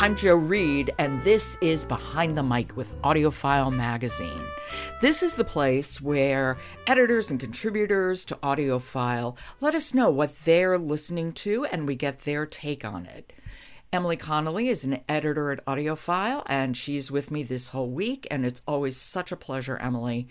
I'm Jo Reed, and this is Behind the Mic with AudioFile Magazine. This is the place where editors and contributors to AudioFile let us know what they're listening to, and we get their take on it. Emily Connolly is an editor at AudioFile, and she's with me this whole week, and it's always such a pleasure, Emily.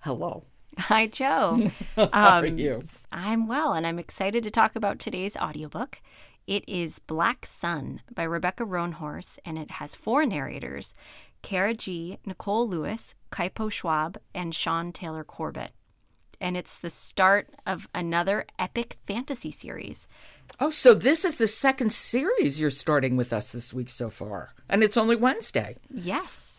Hello. Hi, Jo. How um, are you? I'm well, and I'm excited to talk about today's audiobook. It is Black Sun by Rebecca Roanhorse, and it has four narrators Cara Gee, Nicole Lewis, Kaipo Schwab, and Shaun Taylor Corbett. And it's the start of another epic fantasy series. Oh, so this is the second series you're starting with us this week so far. And it's only Wednesday. Yes.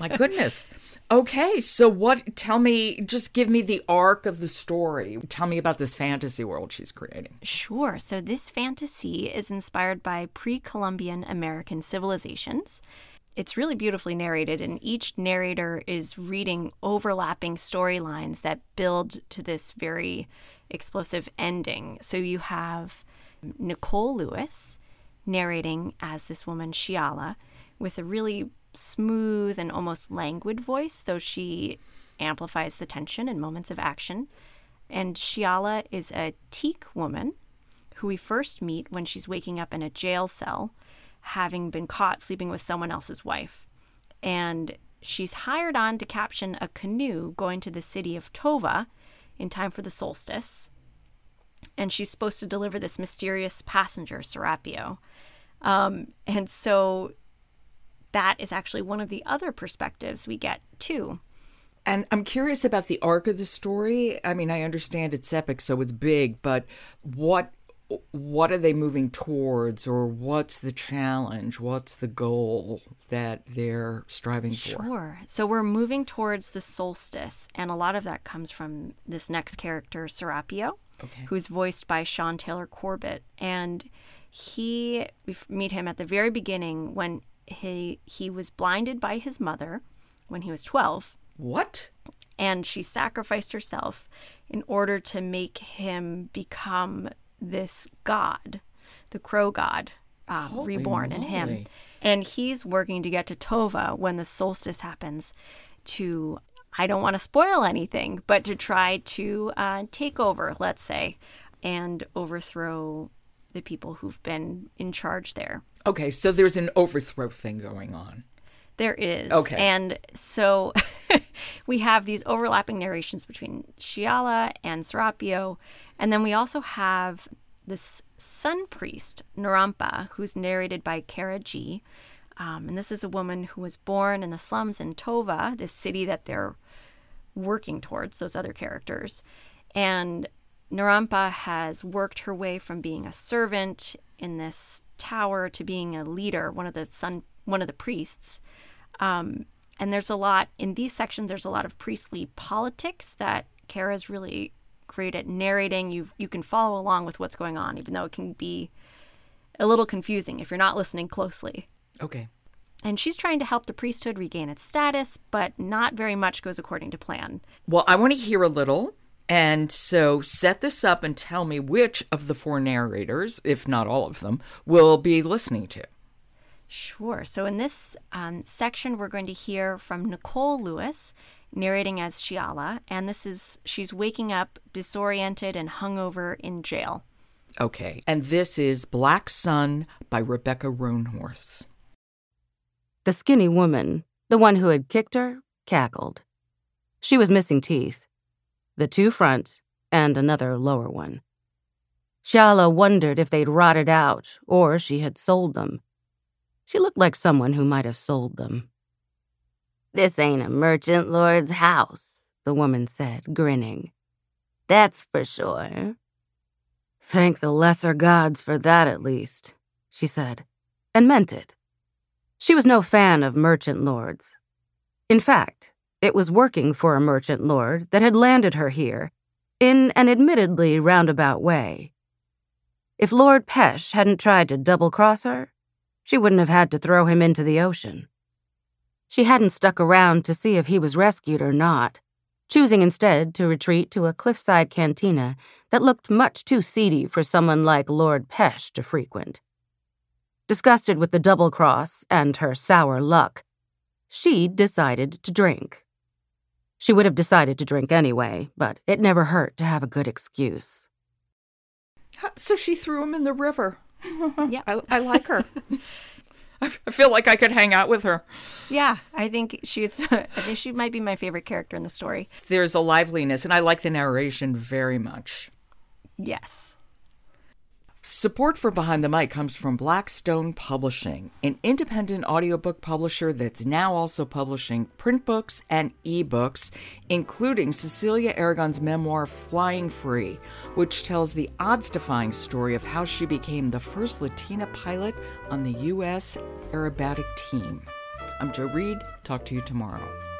My goodness. Okay, so what? Tell me, just give me the arc of the story. Tell me about this fantasy world she's creating. Sure. So, this fantasy is inspired by pre Columbian American civilizations. It's really beautifully narrated, and each narrator is reading overlapping storylines that build to this very explosive ending. So, you have Nicole Lewis narrating as this woman, Xiala, with a really smooth and almost languid voice, though she amplifies the tension in moments of action. And Xiala is a Teek woman who we first meet when she's waking up in a jail cell, having been caught sleeping with someone else's wife. And she's hired on to captain a canoe going to the city of Tova in time for the solstice. And she's supposed to deliver this mysterious passenger, Serapio. Um, and so that is actually one of the other perspectives we get too. And I'm curious about the arc of the story. I mean, I understand it's epic, so it's big, but what what are they moving towards or what's the challenge what's the goal that they're striving for sure so we're moving towards the solstice and a lot of that comes from this next character serapio okay. who's voiced by shaun taylor corbett and he we meet him at the very beginning when he he was blinded by his mother when he was 12. What? And she sacrificed herself in order to make him become this god, the crow god, um, reborn moly. in him. And he's working to get to Tova when the solstice happens to, I don't want to spoil anything, but to try to uh, take over, let's say, and overthrow the people who've been in charge there. Okay, so there's an overthrow thing going on. There is. Okay. And so we have these overlapping narrations between Xiala and Serapio. And then we also have this sun priest, Naranpa, who's narrated by Cara Gee Um, and this is a woman who was born in the slums in Tova, this city that they're working towards, those other characters. And Naranpa has worked her way from being a servant in this tower to being a leader, one of the son, one of the priests. Um, and there's a lot in these sections. There's a lot of priestly politics that Cara's really great at narrating. You you can follow along with what's going on, even though it can be a little confusing if you're not listening closely. Okay. And she's trying to help the priesthood regain its status, but not very much goes according to plan. Well, I want to hear a little and so set this up and tell me which of the four narrators, if not all of them, will be listening to. Sure. So in this um, section, we're going to hear from Nicole Lewis narrating as Xiala, and this is she's waking up disoriented and hungover in jail. Okay, and this is Black Sun by Rebecca Roanhorse. The skinny woman, the one who had kicked her, cackled. She was missing teeth the two front, and another lower one. Xiala wondered if they'd rotted out or she had sold them. She looked like someone who might have sold them. This ain't a merchant lord's house, the woman said, grinning. That's for sure. Thank the lesser gods for that at least, she said, and meant it. She was no fan of merchant lords. In fact, it was working for a merchant lord that had landed her here, in an admittedly roundabout way. If Lord Pesh hadn't tried to double cross her, she wouldn't have had to throw him into the ocean. She hadn't stuck around to see if he was rescued or not, choosing instead to retreat to a cliffside cantina that looked much too seedy for someone like Lord Pesh to frequent. Disgusted with the double cross and her sour luck, she'd decided to drink. She would have decided to drink anyway, but it never hurt to have a good excuse. So she threw him in the river. Yeah. I, I like her. I feel like I could hang out with her. Yeah, I think she's. I think she might be my favorite character in the story. There's a liveliness, and I like the narration very much. Yes. Support for Behind the Mic comes from Blackstone Publishing, an independent audiobook publisher that's now also publishing print books and ebooks, including Cecilia Aragon's memoir Flying Free, which tells the odds defying story of how she became the first Latina pilot on the U.S. aerobatic team. I'm Jo Reed. Talk to you tomorrow.